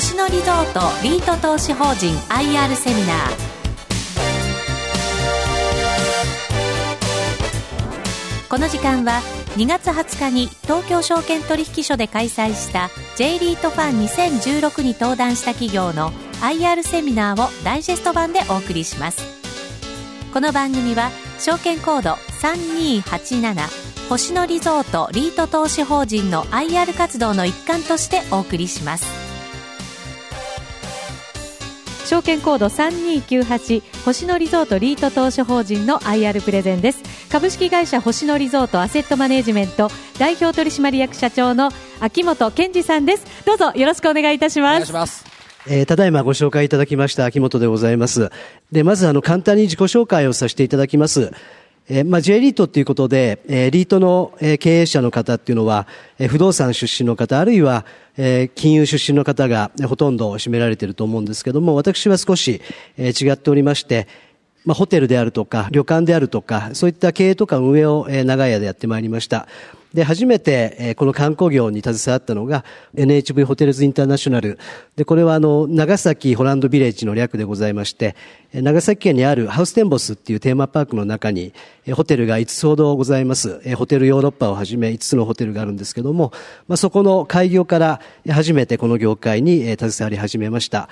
星野リゾートリート投資法人 IR セミナー。この時間は2月20日に東京証券取引所で開催した J リートファン2016に登壇した企業の IR セミナーをダイジェスト版でお送りします。この番組は証券コード3287星野リゾートリート投資法人の IR 活動の一環としてお送りします。証券コード3298星野リゾートリート投資法人の IR プレゼンです株式会社星野リゾートアセットマネジメント代表取締役社長の秋元健二さんですどうぞよろしくお願いいたしますお願いしますえー、ただいまご紹介いただきました秋元でございます。で、まずあの簡単に自己紹介をさせていただきます。え、まあ、J リートっていうことで、え、リートの、え、経営者の方っていうのは、え、不動産出身の方、あるいは、え、金融出身の方が、ほとんど占められていると思うんですけども、私は少し、え、違っておりまして、まあ、ホテルであるとか、旅館であるとか、そういった経営とか運営を、えー、長い間やってまいりました。で、初めて、えー、この観光業に携わったのが NHV ホテルズインターナショナル。で、これはあの、長崎ホランドビレッジの略でございまして、長崎県にあるハウステンボスっていうテーマパークの中に、え、ホテルが5つほどございます。え、ホテルヨーロッパをはじめ5つのホテルがあるんですけども、まあ、そこの開業から初めてこの業界に、え、携わり始めました。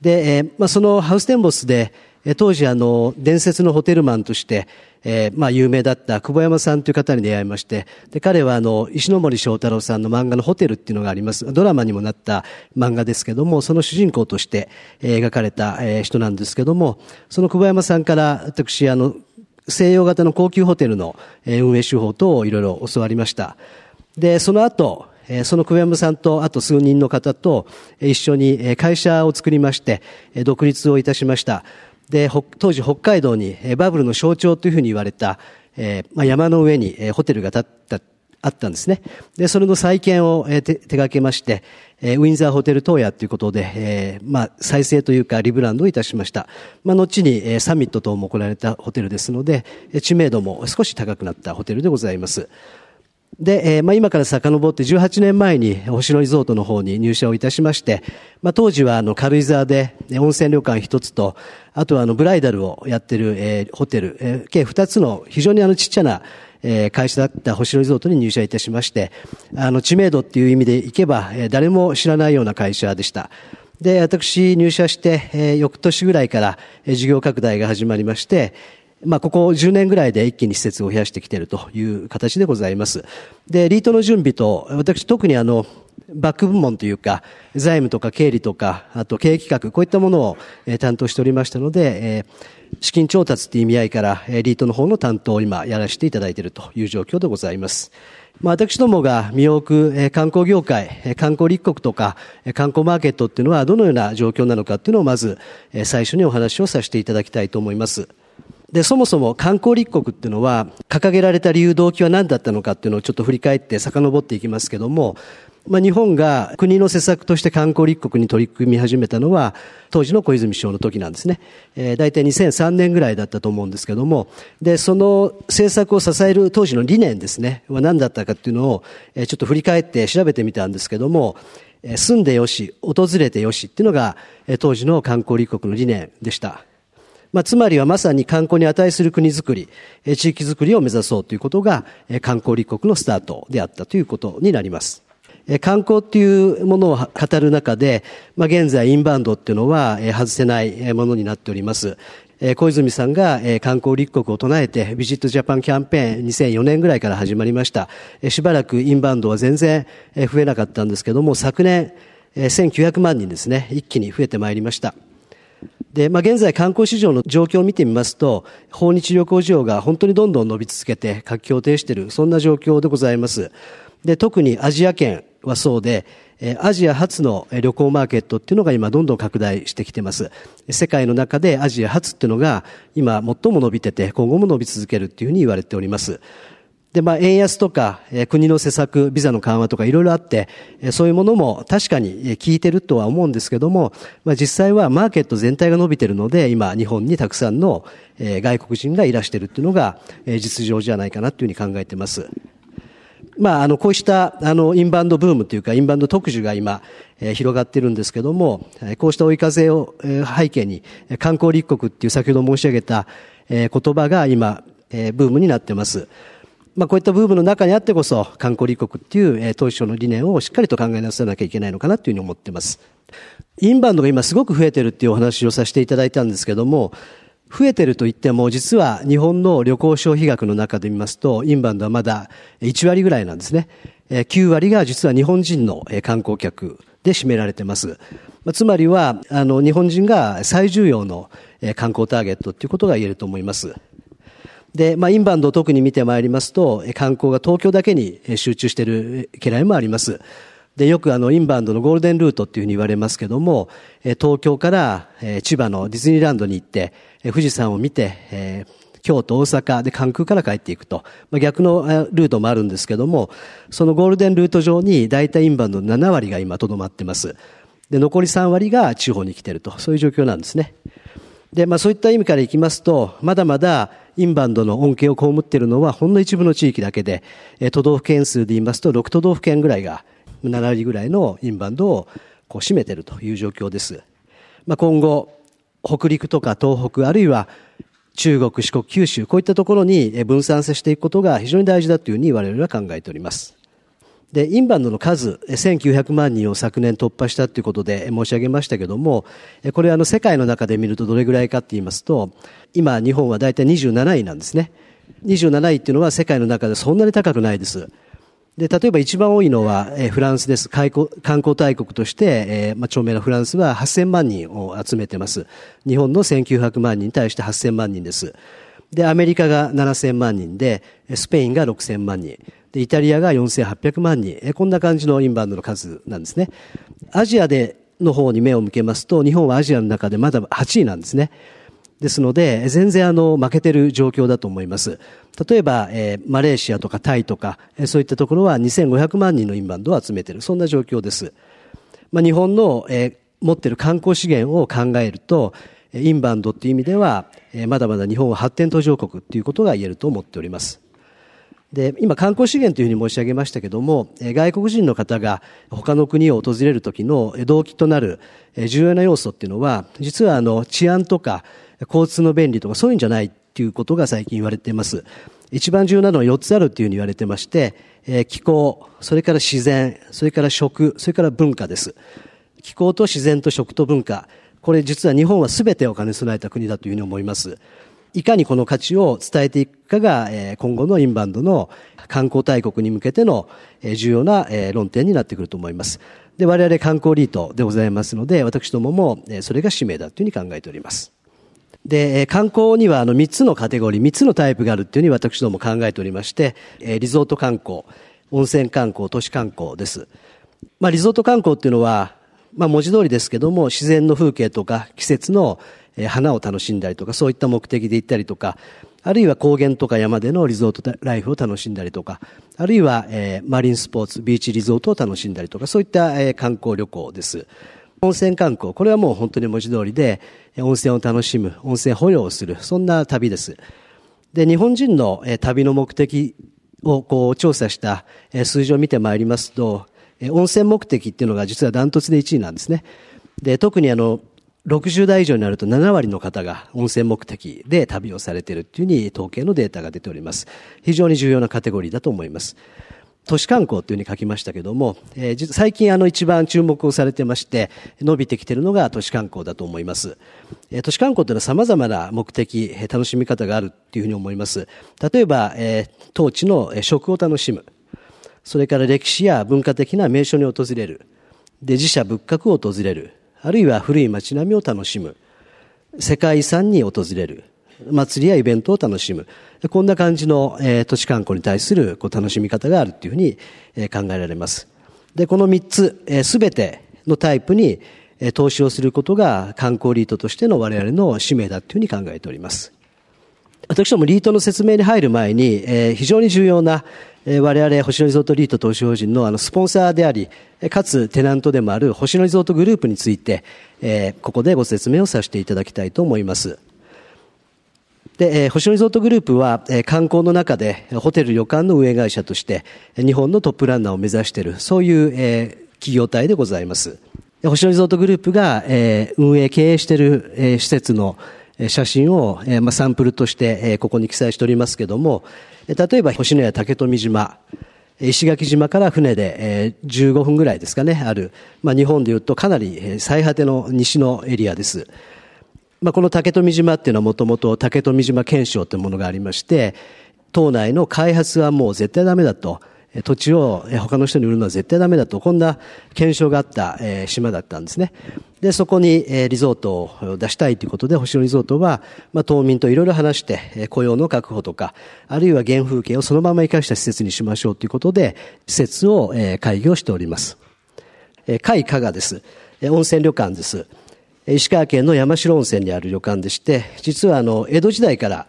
で、えー、まあ、そのハウステンボスで、当時あの、伝説のホテルマンとして、えー、まあ有名だった久保山さんという方に出会いまして、で、彼はあの、石森章太郎さんの漫画のホテルっていうのがあります。ドラマにもなった漫画ですけども、その主人公として、描かれた、人なんですけども、その久保山さんから私あの、西洋型の高級ホテルの運営手法等をいろいろ教わりました。で、その後、その久保山さんとあと数人の方と一緒に会社を作りまして、独立をいたしました。で、当時北海道にバブルの象徴というふうに言われた、えー、まあ、山の上にホテルが建った、あったんですね。で、それの再建を手手掛けまして、えウィンザーホテル東野ということで、えー、まあ、再生というかリブランドをいたしました。まあ、後に、えサミット等も行われたホテルですので、知名度も少し高くなったホテルでございます。で、えー、まあ、今から遡って18年前に星野リゾートの方に入社をいたしまして、まあ、当時はあの軽井沢で温泉旅館一つと、あとはあのブライダルをやってる、えー、ホテル、えー、計二つの非常にあのちっちゃなえー、会社だった星野リゾートに入社いたしまして、あの、知名度っていう意味でいけば、えー、誰も知らないような会社でした。で、私入社して、えー、翌年ぐらいから、えー、事業拡大が始まりまして、まあ、ここ10年ぐらいで一気に施設を増やしてきているという形でございます。で、リートの準備と、私特にあの、バック部門というか、財務とか経理とか、あと経営企画、こういったものを、担当しておりましたので、資金調達っていう意味合いから、リートの方の担当を今やらせていただいているという状況でございます。まあ、私どもが身を置く、観光業界、観光立国とか、観光マーケットっていうのはどのような状況なのかっていうのをまず、最初にお話をさせていただきたいと思います。で、そもそも観光立国っていうのは、掲げられた理由動機は何だったのかっていうのをちょっと振り返って遡っていきますけども、まあ、日本が国の施策として観光立国に取り組み始めたのは、当時の小泉首相の時なんですね。えー、大体2003年ぐらいだったと思うんですけども、で、その政策を支える当時の理念ですね、は何だったかっていうのを、えー、ちょっと振り返って調べてみたんですけども、えー、住んでよし、訪れてよしっていうのが、えー、当時の観光立国の理念でした。まあ、つまりはまさに観光に値する国づくり、地域づくりを目指そうということが、観光立国のスタートであったということになります。観光っていうものを語る中で、まあ、現在インバウンドっていうのは外せないものになっております。小泉さんが観光立国を唱えて、ビジットジャパンキャンペーン2004年ぐらいから始まりました。しばらくインバウンドは全然増えなかったんですけども、昨年1900万人ですね、一気に増えてまいりました。で、まあ、現在観光市場の状況を見てみますと、訪日旅行需要が本当にどんどん伸び続けて活況を呈している、そんな状況でございます。で、特にアジア圏はそうで、アジア初の旅行マーケットっていうのが今どんどん拡大してきてます。世界の中でアジア初っていうのが今最も伸びてて今後も伸び続けるっていうふうに言われております。で、まあ、円安とか、え国の施策、ビザの緩和とかいろいろあって、えそういうものも確かに効いてるとは思うんですけども、まあ、実際はマーケット全体が伸びてるので、今、日本にたくさんの、え外国人がいらしてるっていうのが、え実情じゃないかなというふうに考えてます。まあ、あの、こうした、あの、インバウンドブームというか、インバウンド特需が今、え、広がってるんですけども、こうした追い風を、え、背景に、観光立国っていう先ほど申し上げた、え、言葉が今、え、ブームになってます。まあ、こういったブームの中にあってこそ、観光立国っていう、えー、当初の理念をしっかりと考えなさなきゃいけないのかなというふうに思っています。インバウンドが今すごく増えてるっていうお話をさせていただいたんですけども、増えてると言っても、実は日本の旅行消費額の中で見ますと、インバウンドはまだ1割ぐらいなんですね。9割が実は日本人の観光客で占められています。つまりは、あの、日本人が最重要の観光ターゲットということが言えると思います。で、まあ、インバウンドを特に見てまいりますと、観光が東京だけに集中している嫌いもあります。で、よくあの、インバウンドのゴールデンルートっていうふうに言われますけども、東京から千葉のディズニーランドに行って、富士山を見て、京都、大阪で関空から帰っていくと。まあ、逆のルートもあるんですけども、そのゴールデンルート上に大体インバウンドの7割が今とどまってます。で、残り3割が地方に来てると。そういう状況なんですね。で、まあそういった意味からいきますと、まだまだインバウンドの恩恵を被っているのはほんの一部の地域だけで、都道府県数で言いますと6都道府県ぐらいが7割ぐらいのインバウンドをこう占めているという状況です。まあ、今後、北陸とか東北、あるいは中国、四国、九州、こういったところに分散させていくことが非常に大事だというふうに我々は考えております。で、インバウンドの数、1900万人を昨年突破したということで申し上げましたけども、これはあの世界の中で見るとどれぐらいかって言いますと、今日本は大体27位なんですね。27位っていうのは世界の中でそんなに高くないです。で、例えば一番多いのは、フランスです。観光大国として、え、まあ、著名なフランスは8000万人を集めてます。日本の1900万人に対して8000万人です。で、アメリカが7000万人で、スペインが6000万人。で、イタリアが4800万人。え、こんな感じのインバウンドの数なんですね。アジアでの方に目を向けますと、日本はアジアの中でまだ8位なんですね。ですので、全然あの、負けてる状況だと思います。例えば、えー、マレーシアとかタイとか、えー、そういったところは2500万人のインバウンドを集めてる。そんな状況です。まあ、日本の、えー、持ってる観光資源を考えると、インバウンドっていう意味では、えー、まだまだ日本は発展途上国っていうことが言えると思っております。で、今観光資源というふうに申し上げましたけども、外国人の方が他の国を訪れる時の動機となる重要な要素っていうのは、実はあの治安とか交通の便利とかそういうんじゃないっていうことが最近言われています。一番重要なのは4つあるっていうふうに言われてまして、え、気候、それから自然、それから食、それから文化です。気候と自然と食と文化。これ実は日本は全てを兼ね備えた国だというふうに思います。いかにこの価値を伝えていくかが、今後のインバウンドの観光大国に向けての、重要な、論点になってくると思います。で、我々観光リートでございますので、私どもも、それが使命だというふうに考えております。で、観光にはあの3つのカテゴリー、3つのタイプがあるというふうに私ども考えておりまして、リゾート観光、温泉観光、都市観光です。まあ、リゾート観光っていうのは、まあ、文字通りですけども、自然の風景とか季節のえ花を楽しんだりとか、そういった目的で行ったりとか、あるいは高原とか山でのリゾートライフを楽しんだりとか、あるいは、え、マリンスポーツ、ビーチリゾートを楽しんだりとか、そういった、観光旅行です。温泉観光、これはもう本当に文字通りで、温泉を楽しむ、温泉保養をする、そんな旅です。で、日本人の旅の目的をこう調査した数字を見てまいりますと、温泉目的っていうのが実はダントツで1位なんですね。で、特にあの、60代以上になると7割の方が温泉目的で旅をされているっていうふうに統計のデータが出ております。非常に重要なカテゴリーだと思います。都市観光というふうに書きましたけども、えー、最近あの一番注目をされてまして、伸びてきているのが都市観光だと思います。えー、都市観光というのは様々な目的、えー、楽しみ方があるというふうに思います。例えば、えー、当地の食を楽しむ。それから歴史や文化的な名所に訪れる。で、自社仏閣を訪れる。あるいは古い街並みを楽しむ。世界遺産に訪れる。祭りやイベントを楽しむ。こんな感じの、えー、都市観光に対するこう楽しみ方があるっていうふうに、えー、考えられます。で、この3つ、す、え、べ、てのタイプに、えー、投資をすることが観光リートとしての我々の使命だというふうに考えております。私どもリートの説明に入る前に、えー、非常に重要な、我々星野リゾートリート投資法人のあのスポンサーであり、かつテナントでもある星野リゾートグループについて、ここでご説明をさせていただきたいと思います。で、えー、星野リゾートグループは、えー、観光の中でホテル旅館の運営会社として日本のトップランナーを目指している、そういう、えー、企業体でございます。星野リゾートグループが、えー、運営経営している、えー、施設の写真を、えーまあ、サンプルとして、えー、ここに記載しておりますけども、例えば星野や竹富島、石垣島から船で、15分ぐらいですかね、ある、まあ、日本でいうとかなり最果ての西のエリアです。まあ、この竹富島っていうのはもともと竹富島憲章というものがありまして、島内の開発はもう絶対ダメだと。土地を他の人に売るのは絶対ダメだと、こんな検証があった島だったんですね。で、そこにリゾートを出したいということで、星野リゾートは、まあ、島民といろいろ話して、雇用の確保とか、あるいは原風景をそのまま生かした施設にしましょうということで、施設を開業しております。海加賀です。温泉旅館です。石川県の山城温泉にある旅館でして、実はあの、江戸時代から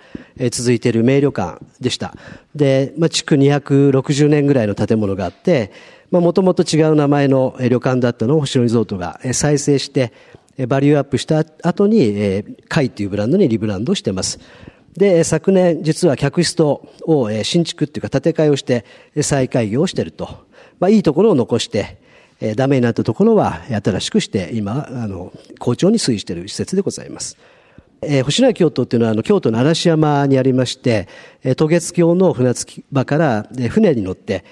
続いている名旅館でした。で、まあ、築260年ぐらいの建物があって、まあ、もともと違う名前の旅館だったのを星野リゾートが再生して、バリューアップした後に、え貝というブランドにリブランドしてます。で、昨年、実は客室を新築っていうか建て替えをして再開業をしてると。まあ、いいところを残して、えダメになったところは新しくして今、あの、好調に推移している施設でございます。えー、星野京都っていうのは、あの、京都の嵐山にありまして、えー、渡月橋の船着き場から、えー、船に乗って、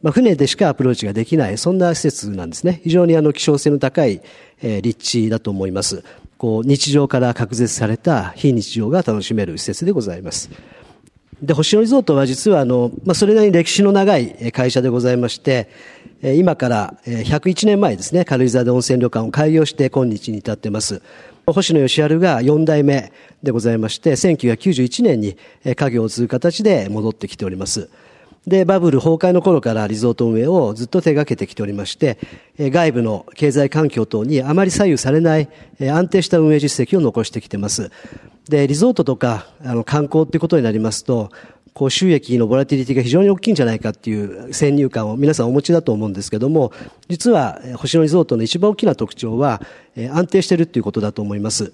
まあ、船でしかアプローチができない、そんな施設なんですね。非常にあの、希少性の高い、えー、立地だと思います。こう、日常から隔絶された非日常が楽しめる施設でございます。で、星野リゾートは実はあの、まあ、それなりに歴史の長い会社でございまして、今から101年前ですね、軽井沢で温泉旅館を開業して今日に至ってます。星野義治が4代目でございまして、1991年に家業を継ぐ形で戻ってきております。で、バブル崩壊の頃からリゾート運営をずっと手掛けてきておりまして、外部の経済環境等にあまり左右されない安定した運営実績を残してきてます。で、リゾートとかあの観光ってことになりますと、こう収益のボラティリティが非常に大きいんじゃないかっていう先入観を皆さんお持ちだと思うんですけども、実は星野リゾートの一番大きな特徴は、安定してるっていうことだと思います。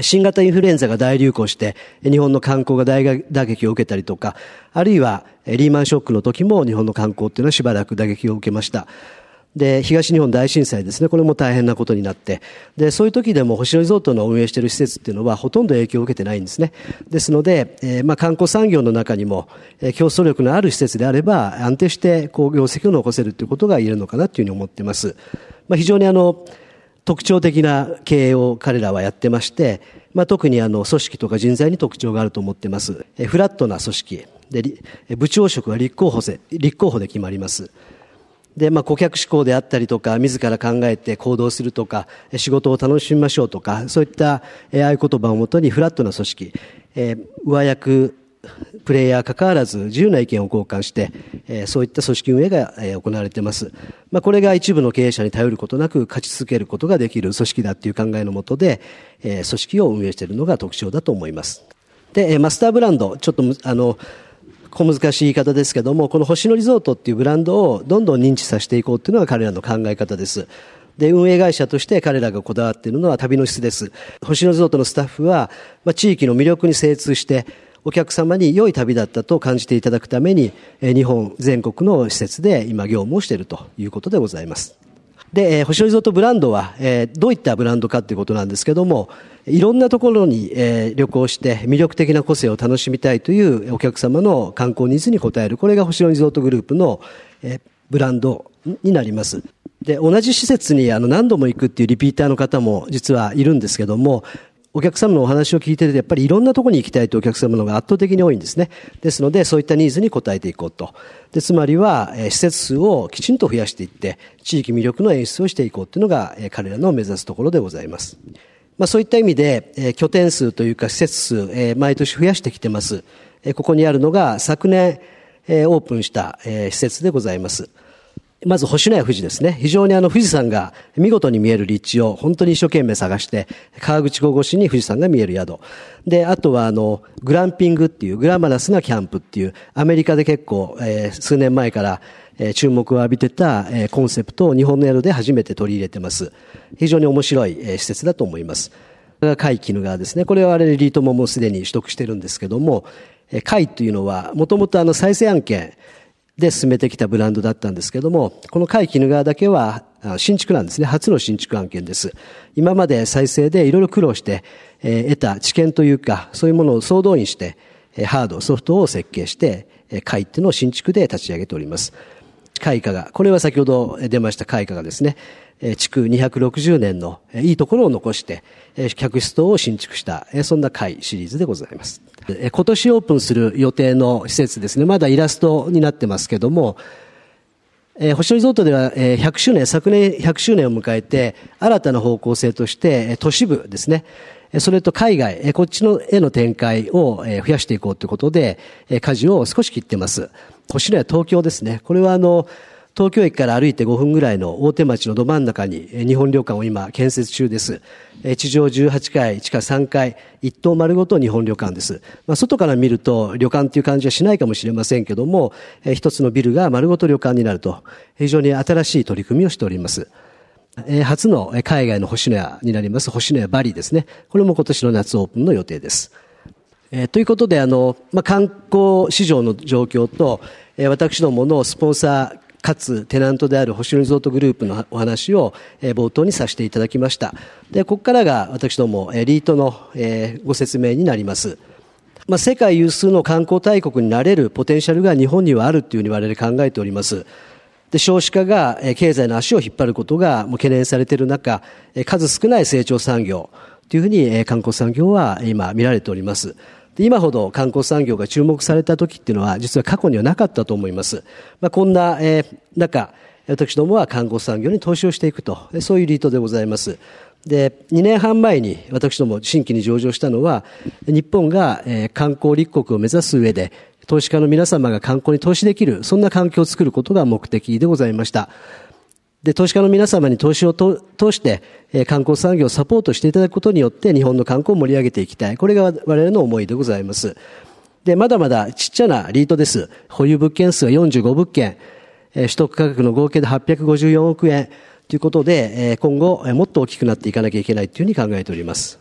新型インフルエンザが大流行して、日本の観光が大打撃を受けたりとか、あるいはリーマンショックの時も日本の観光っていうのはしばらく打撃を受けました。で、東日本大震災ですね、これも大変なことになって、で、そういう時でも星野リゾートの運営している施設っていうのはほとんど影響を受けてないんですね。ですので、えー、まあ観光産業の中にも、えー、競争力のある施設であれば、安定してこう業績を残せるということが言えるのかなというふうに思っています。まあ非常にあの、特徴的な経営を彼らはやってまして、まあ、特にあの組織とか人材に特徴があると思ってます。フラットな組織で部長職は立候補で立候補で決まります。で、まあ、顧客志向であったりとか、自ら考えて行動するとか、仕事を楽しみましょうとか、そういった、え、合言葉をもとにフラットな組織、えー、上役、プレイヤー関わらず自由な意見を交換して、えー、そういった組織運営が、えー、行われています。まあ、これが一部の経営者に頼ることなく勝ち続けることができる組織だっていう考えのもとで、えー、組織を運営しているのが特徴だと思います。で、えマスターブランド、ちょっと、あの、小難しい言い方ですけども、この星野リゾートっていうブランドをどんどん認知させていこうっていうのが彼らの考え方です。で、運営会社として彼らがこだわっているのは旅の質です。星野リゾートのスタッフは、まあ、地域の魅力に精通して、お客様に良い旅だったと感じていただくために、日本全国の施設で今業務をしているということでございます。で、えー、星野リゾートブランドは、えー、どういったブランドかということなんですけども、いろんなところに、えー、旅行して魅力的な個性を楽しみたいというお客様の観光ニーズに応える、これが星野リゾートグループの、えー、ブランドになります。で、同じ施設にあの何度も行くっていうリピーターの方も実はいるんですけども、お客様のお話を聞いてると、やっぱりいろんなところに行きたいというお客様の方が圧倒的に多いんですね。ですので、そういったニーズに応えていこうと。で、つまりは、え、施設数をきちんと増やしていって、地域魅力の演出をしていこうというのが、え、彼らの目指すところでございます。まあそういった意味で、え、拠点数というか施設数、え、毎年増やしてきてます。え、ここにあるのが昨年、え、オープンした、え、施設でございます。まず星のや富士ですね。非常にあの富士山が見事に見える立地を本当に一生懸命探して、川口湖越しに富士山が見える宿。で、あとはあの、グランピングっていうグラマラスなキャンプっていう、アメリカで結構、えー、数年前から、えー、注目を浴びてた、えー、コンセプトを日本の宿で初めて取り入れてます。非常に面白い、えー、施設だと思います。が海絹川ですね。これは我々リートももうすでに取得してるんですけども、海というのは、もともとあの再生案件で進めてきたブランドだったんですけども、この海絹川だけは新築なんですね。初の新築案件です。今まで再生でいろいろ苦労して、えー、得た知見というか、そういうものを総動員して、ハード、ソフトを設計して、会っていうのを新築で立ち上げております。開花が、これは先ほど出ました開花がですね、築260年のいいところを残して、客室等を新築した、そんな会シリーズでございます。今年オープンする予定の施設ですね、まだイラストになってますけども、えー、星野リゾートでは、えー、100周年、昨年100周年を迎えて、新たな方向性として、え都市部ですね、えそれと海外、えこっちのへの展開をえ増やしていこうということで、舵を少し切ってます。星野や東京ですね。これはあの、東京駅から歩いて5分ぐらいの大手町のど真ん中に日本旅館を今建設中です。地上18階、地下3階、一棟丸ごと日本旅館です。まあ、外から見ると旅館っていう感じはしないかもしれませんけども、一つのビルが丸ごと旅館になると、非常に新しい取り組みをしております。初の海外の星の屋になります、星の屋バリですね。これも今年の夏オープンの予定です。えー、ということで、あの、まあ、観光市場の状況と、え、私どものスポンサーかつテナントである星野リゾートグループのお話を、冒頭にさせていただきました。で、ここからが私ども、え、リートの、ご説明になります。まあ、世界有数の観光大国になれるポテンシャルが日本にはあるというふうに我々考えております。で、少子化が経済の足を引っ張ることがもう懸念されている中、数少ない成長産業というふうに観光産業は今見られております。で今ほど観光産業が注目された時っていうのは実は過去にはなかったと思います。まあ、こんな、えー、中、私どもは観光産業に投資をしていくと、そういうリートでございます。で、2年半前に私ども新規に上場したのは、日本が、えー、観光立国を目指す上で、投資家の皆様が観光に投資できる、そんな環境を作ることが目的でございました。で、投資家の皆様に投資を通して、え、観光産業をサポートしていただくことによって日本の観光を盛り上げていきたい。これが我々の思いでございます。で、まだまだちっちゃなリートです。保有物件数は45物件、え、取得価格の合計で854億円ということで、え、今後、え、もっと大きくなっていかなきゃいけないというふうに考えております。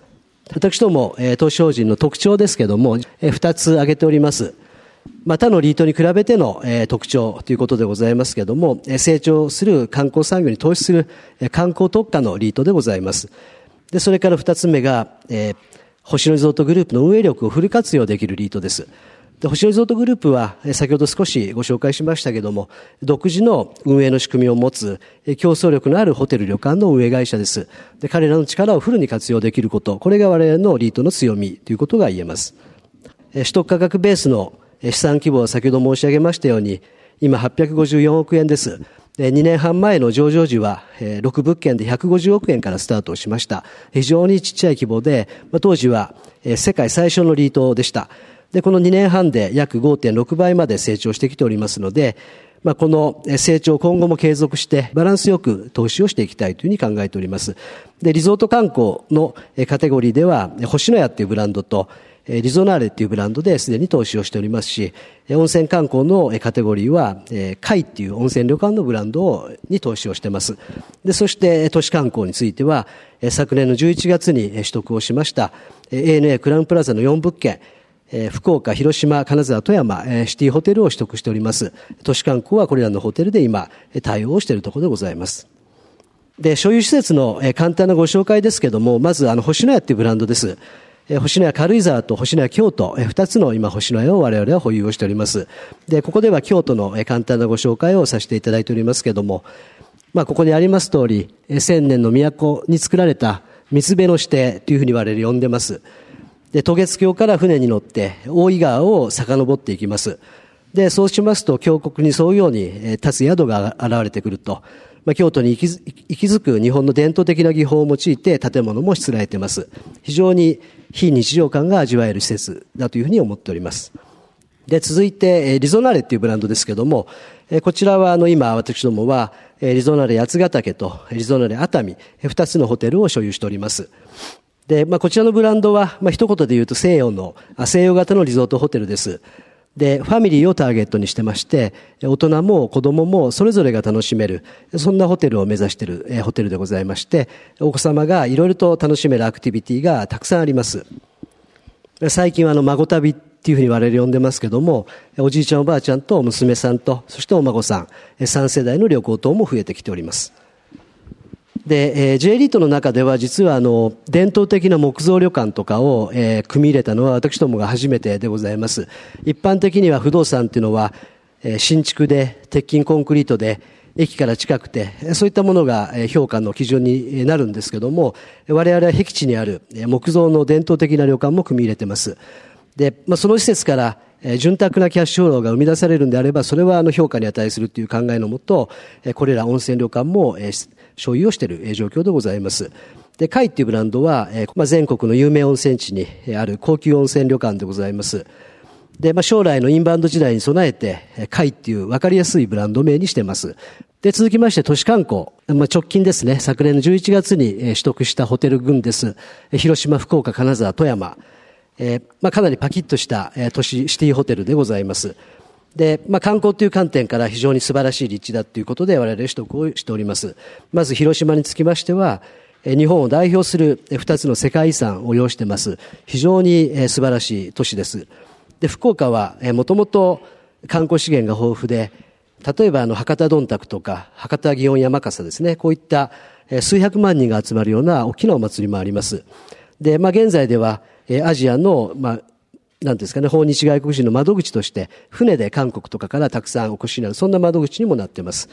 私ども、え、投資法人の特徴ですけども、えー、2つ挙げております。まあ、他のリートに比べての、えー、特徴ということでございますけれども、えー、成長する観光産業に投資する、えー、観光特化のリートでございます。で、それから二つ目が、えー、星野リゾートグループの運営力をフル活用できるリートです。で星野リゾートグループは、先ほど少しご紹介しましたけれども、独自の運営の仕組みを持つ、競争力のあるホテル旅館の運営会社です。で、彼らの力をフルに活用できること、これが我々のリートの強みということが言えます。取得価格ベースの資産規模は先ほど申し上げましたように、今854億円です。2年半前の上場時は、6物件で150億円からスタートしました。非常にちっちゃい規模で、当時は世界最初のリートでした。で、この2年半で約5.6倍まで成長してきておりますので、まあ、この成長今後も継続してバランスよく投資をしていきたいというふうに考えております。で、リゾート観光のカテゴリーでは、星のやっていうブランドと、リゾナーレっていうブランドですでに投資をしておりますし、温泉観光のカテゴリーは、海っていう温泉旅館のブランドに投資をしてます。で、そして都市観光については、昨年の11月に取得をしました ANA クラウンプラザの4物件、福岡、広島、金沢、富山、シティホテルを取得しております。都市観光はこれらのホテルで今、対応をしているところでございます。で、所有施設の簡単なご紹介ですけども、まず、あの、星のやっていうブランドです。星野屋軽井沢と星野屋京都、二つの今星野屋を我々は保有をしております。で、ここでは京都の簡単なご紹介をさせていただいておりますけれども、まあ、ここにあります通り、千年の都に作られた三つ辺の指定というふうに我々呼んでます。で、渡月橋から船に乗って大井川を遡っていきます。で、そうしますと、峡谷に沿うように立つ宿が現れてくると。まあ、京都に息づく日本の伝統的な技法を用いて建物もしつらえています。非常に非日常感が味わえる施設だというふうに思っております。で、続いて、リゾナレっていうブランドですけども、こちらはあの今私どもは、リゾナレ八ヶ岳とリゾナレ熱海、二つのホテルを所有しております。で、まあ、こちらのブランドは、まあ、一言で言うと西洋の、西洋型のリゾートホテルです。で、ファミリーをターゲットにしてまして、大人も子供もそれぞれが楽しめる、そんなホテルを目指しているホテルでございまして、お子様がいろいろと楽しめるアクティビティがたくさんあります。最近はあの、孫旅っていうふうに我々呼んでますけども、おじいちゃんおばあちゃんと娘さんと、そしてお孫さん、3世代の旅行等も増えてきております。で、えー、J リートの中では実はあの、伝統的な木造旅館とかを、えー、組み入れたのは私どもが初めてでございます。一般的には不動産っていうのは、えー、新築で鉄筋コンクリートで駅から近くて、そういったものが評価の基準になるんですけども、我々は僻地にある木造の伝統的な旅館も組み入れてます。で、まあ、その施設から潤沢なキャッシュフローが生み出されるんであれば、それはあの評価に値するという考えのもと、これら温泉旅館も所有をしている状況でございます。で、海っていうブランドは、えまあ、全国の有名温泉地にある高級温泉旅館でございます。で、まあ、将来のインバウンド時代に備えて、海っていう分かりやすいブランド名にしてます。で、続きまして都市観光。まあ、直近ですね、昨年の11月に取得したホテル群です。広島、福岡、金沢、富山。えー、まあ、かなりパキッとした、都市シティホテルでございます。で、まあ、観光という観点から非常に素晴らしい立地だということで我々取得をしております。まず広島につきましては、日本を代表する二つの世界遺産を要してます。非常に素晴らしい都市です。で、福岡はもともと観光資源が豊富で、例えばあの博多どんたくとか博多祇園山笠ですね、こういった数百万人が集まるような大きなお祭りもあります。で、まあ現在ではアジアの、まあ、なんですかね、訪日外国人の窓口として、船で韓国とかからたくさんお越しになる、そんな窓口にもなっています。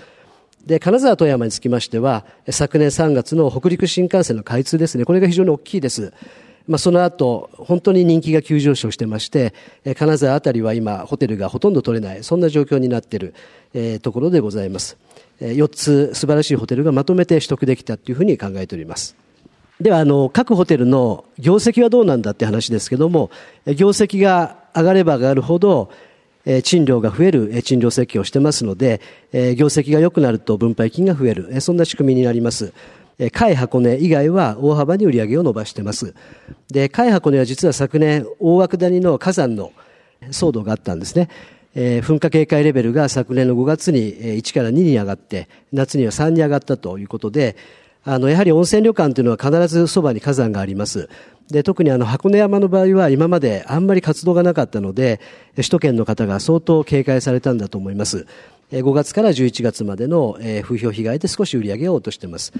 で、金沢富山につきましては、昨年3月の北陸新幹線の開通ですね、これが非常に大きいです。まあ、その後、本当に人気が急上昇してまして、金沢あたりは今、ホテルがほとんど取れない、そんな状況になっている、えー、ところでございます。4つ素晴らしいホテルがまとめて取得できたというふうに考えております。では、あの、各ホテルの業績はどうなんだって話ですけども、業績が上がれば上がるほど、賃料が増える賃料設計をしてますので、業績が良くなると分配金が増える、そんな仕組みになります。海箱根以外は大幅に売り上げを伸ばしてます。で、海箱根は実は昨年、大涌谷の火山の騒動があったんですね。え、噴火警戒レベルが昨年の5月に1から2に上がって、夏には3に上がったということで、あの、やはり温泉旅館というのは必ずそばに火山があります。で、特にあの、箱根山の場合は今まであんまり活動がなかったので、首都圏の方が相当警戒されたんだと思います。5月から11月までの風評被害で少し売り上げを落としています。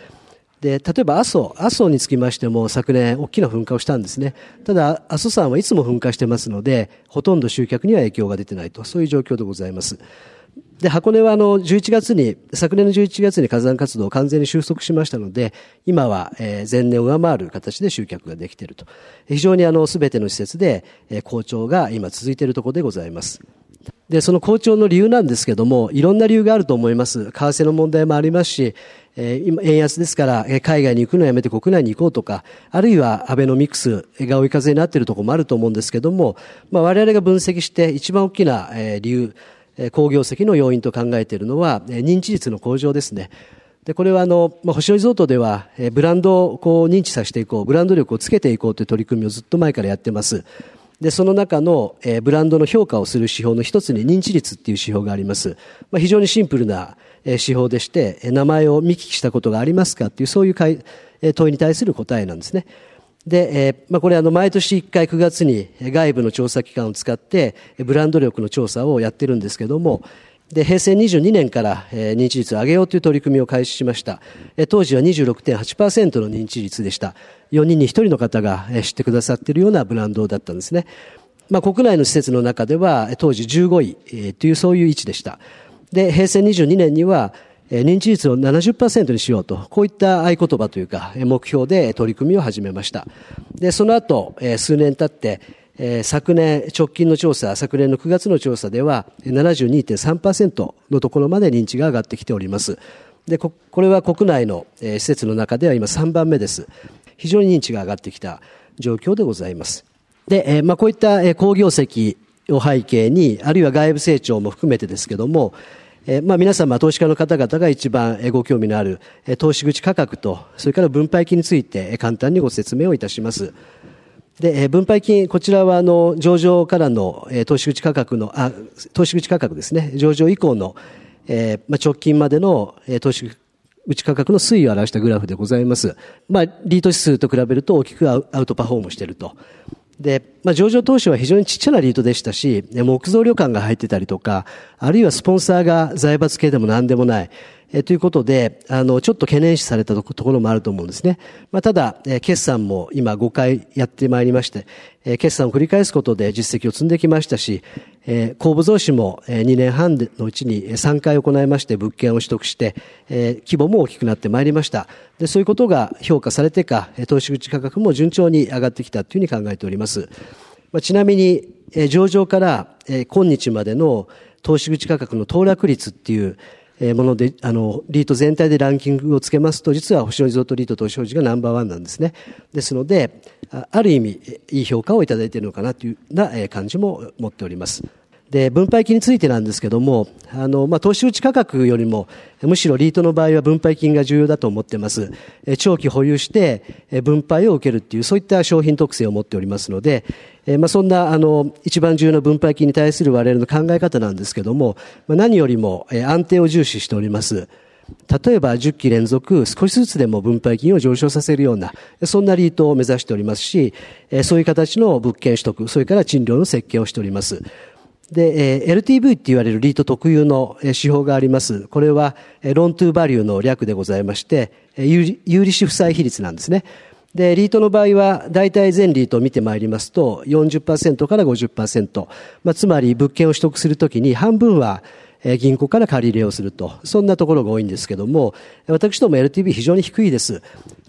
で、例えば阿蘇、阿蘇につきましても昨年大きな噴火をしたんですね。ただ、阿蘇山はいつも噴火してますので、ほとんど集客には影響が出てないと、そういう状況でございます。で、箱根はあの、11月に、昨年の11月に火山活動を完全に収束しましたので、今は、え前年を上回る形で集客ができていると。非常にあの、すべての施設で、え好調が今続いているところでございます。で、その好調の理由なんですけども、いろんな理由があると思います。為替の問題もありますし、えー、今、円安ですから、え海外に行くのやめて国内に行こうとか、あるいはアベノミクスが追い風になっているところもあると思うんですけども、まあ、我々が分析して一番大きな、え理由、好業績の要因と考えているのは、認知率の向上ですね。で、これはあの、まあ、星野リゾートでは、えブランドをこう認知させていこう、ブランド力をつけていこうという取り組みをずっと前からやってます。で、その中の、えブランドの評価をする指標の一つに認知率っていう指標があります。まあ、非常にシンプルな、え指標でして、名前を見聞きしたことがありますかっていう、そういうかい、え問いに対する答えなんですね。で、えー、まあ、これあの、毎年1回9月に外部の調査機関を使って、ブランド力の調査をやってるんですけども、で、平成22年から、え、認知率を上げようという取り組みを開始しました。え、当時は26.8%の認知率でした。4人に1人の方が、知ってくださっているようなブランドだったんですね。まあ、国内の施設の中では、当時15位、というそういう位置でした。で、平成22年には、認知率を70%にしようと、こういった合言葉というか、目標で取り組みを始めました。で、その後、数年経って、昨年、直近の調査、昨年の9月の調査では、72.3%のところまで認知が上がってきております。で、これは国内の施設の中では今3番目です。非常に認知が上がってきた状況でございます。で、まあ、こういった好業績を背景に、あるいは外部成長も含めてですけども、まあ皆様、投資家の方々が一番ご興味のある、投資口価格と、それから分配金について簡単にご説明をいたします。で、分配金、こちらはあの上場からの投資口価格の、あ、投資口価格ですね、上場以降の、直近までの投資口価格の推移を表したグラフでございます。まあ、リート指数と比べると大きくアウトパフォームしていると。で、まあ、上場当初は非常にちっちゃなリートでしたし、木造旅館が入ってたりとか、あるいはスポンサーが財閥系でも何でもない、えということで、あの、ちょっと懸念視されたところもあると思うんですね。まあ、ただ、え決算も今5回やってまいりまして、え決算を繰り返すことで実績を積んできましたし、え公募増資も2年半のうちに3回行いまして物件を取得して、え規模も大きくなってまいりました。で、そういうことが評価されてか、投資口価格も順調に上がってきたというふうに考えております。まあ、ちなみに、え上場から、え今日までの投資口価格の騰落率っていう、えもので、あの、リート全体でランキングをつけますと、実は星野リゾートリート投資法人がナンバーワンなんですね。ですので、ある意味、いい評価をいただいているのかなというな感じも持っております。で、分配金についてなんですけども、あの、まあ、投資打ち価格よりも、むしろリートの場合は分配金が重要だと思ってます。え長期保有して、え分配を受けるっていう、そういった商品特性を持っておりますので、えまあ、そんな、あの、一番重要な分配金に対する我々の考え方なんですけども、まあ、何よりもえ安定を重視しております。例えば10期連続少しずつでも分配金を上昇させるような、そんなリートを目指しておりますし、そういう形の物件取得、それから賃料の設計をしております。で、えー、LTV って言われるリート特有の指標があります。これは、ロントゥーバリューの略でございまして、有利子負債比率なんですね。で、リートの場合は、大体全リートを見てまいりますと、40%から50%。まあ、つまり、物件を取得するときに半分は、銀行から借り入れをすると。そんなところが多いんですけども、私ども LTV 非常に低いです。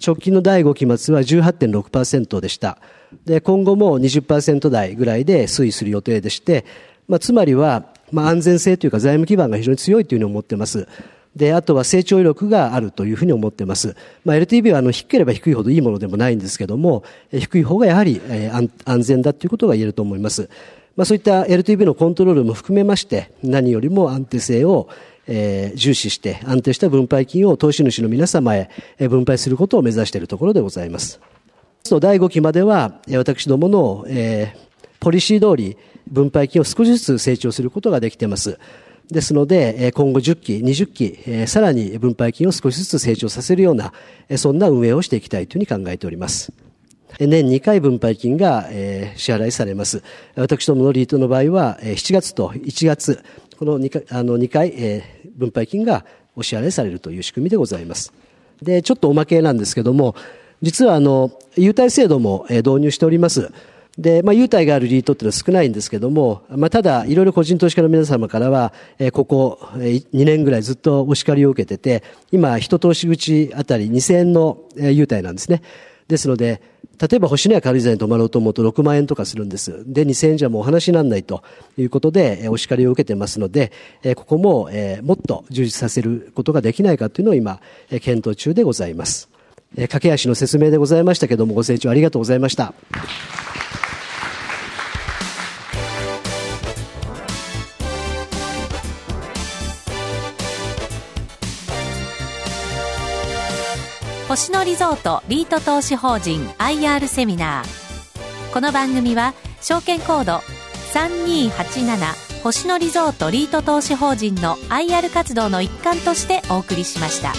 直近の第5期末は18.6%でした。で、今後も20%台ぐらいで推移する予定でして、まあ、つまりは、まあ、安全性というか財務基盤が非常に強いというふうに思っています。で、あとは成長力があるというふうに思っています。まあ、LTV はあの低ければ低いほどいいものでもないんですけども、低い方がやはり、え、安全だということが言えると思います。まあ、そういった LTV のコントロールも含めまして、何よりも安定性をえ、重視して安定した分配金を投資主の皆様へ分配することを目指しているところでございます。第5期までは、私どもの、えー、ポリシー通り、分配金を少しずつ成長することができています。ですので、今後10期、20期、さらに分配金を少しずつ成長させるような、そんな運営をしていきたいというふうに考えております。年2回分配金が支払いされます。私どものリートの場合は、7月と1月、この2回、あの2回分配金がお支払いされるという仕組みでございます。で、ちょっとおまけなんですけども、実はあの、優待制度も導入しております。で、まあ、優待があるリートっていうのは少ないんですけども、まあ、ただ、いろいろ個人投資家の皆様からは、えー、ここ、え、2年ぐらいずっとお叱りを受けてて、今、一投資口あたり2000円の、えー、優待なんですね。ですので、例えば星のや軽井沢に泊まろうと思うと6万円とかするんです。で、2000円じゃもうお話にならないということで、え、お叱りを受けてますので、え、ここも、え、もっと充実させることができないかというのを今、え、検討中でございます。えー、駆け足の説明でございましたけども、ご清聴ありがとうございました。星野リゾートリート投資法人 IR セミナーこの番組は証券コード3287星野リゾートリート投資法人の IR 活動の一環としてお送りしました。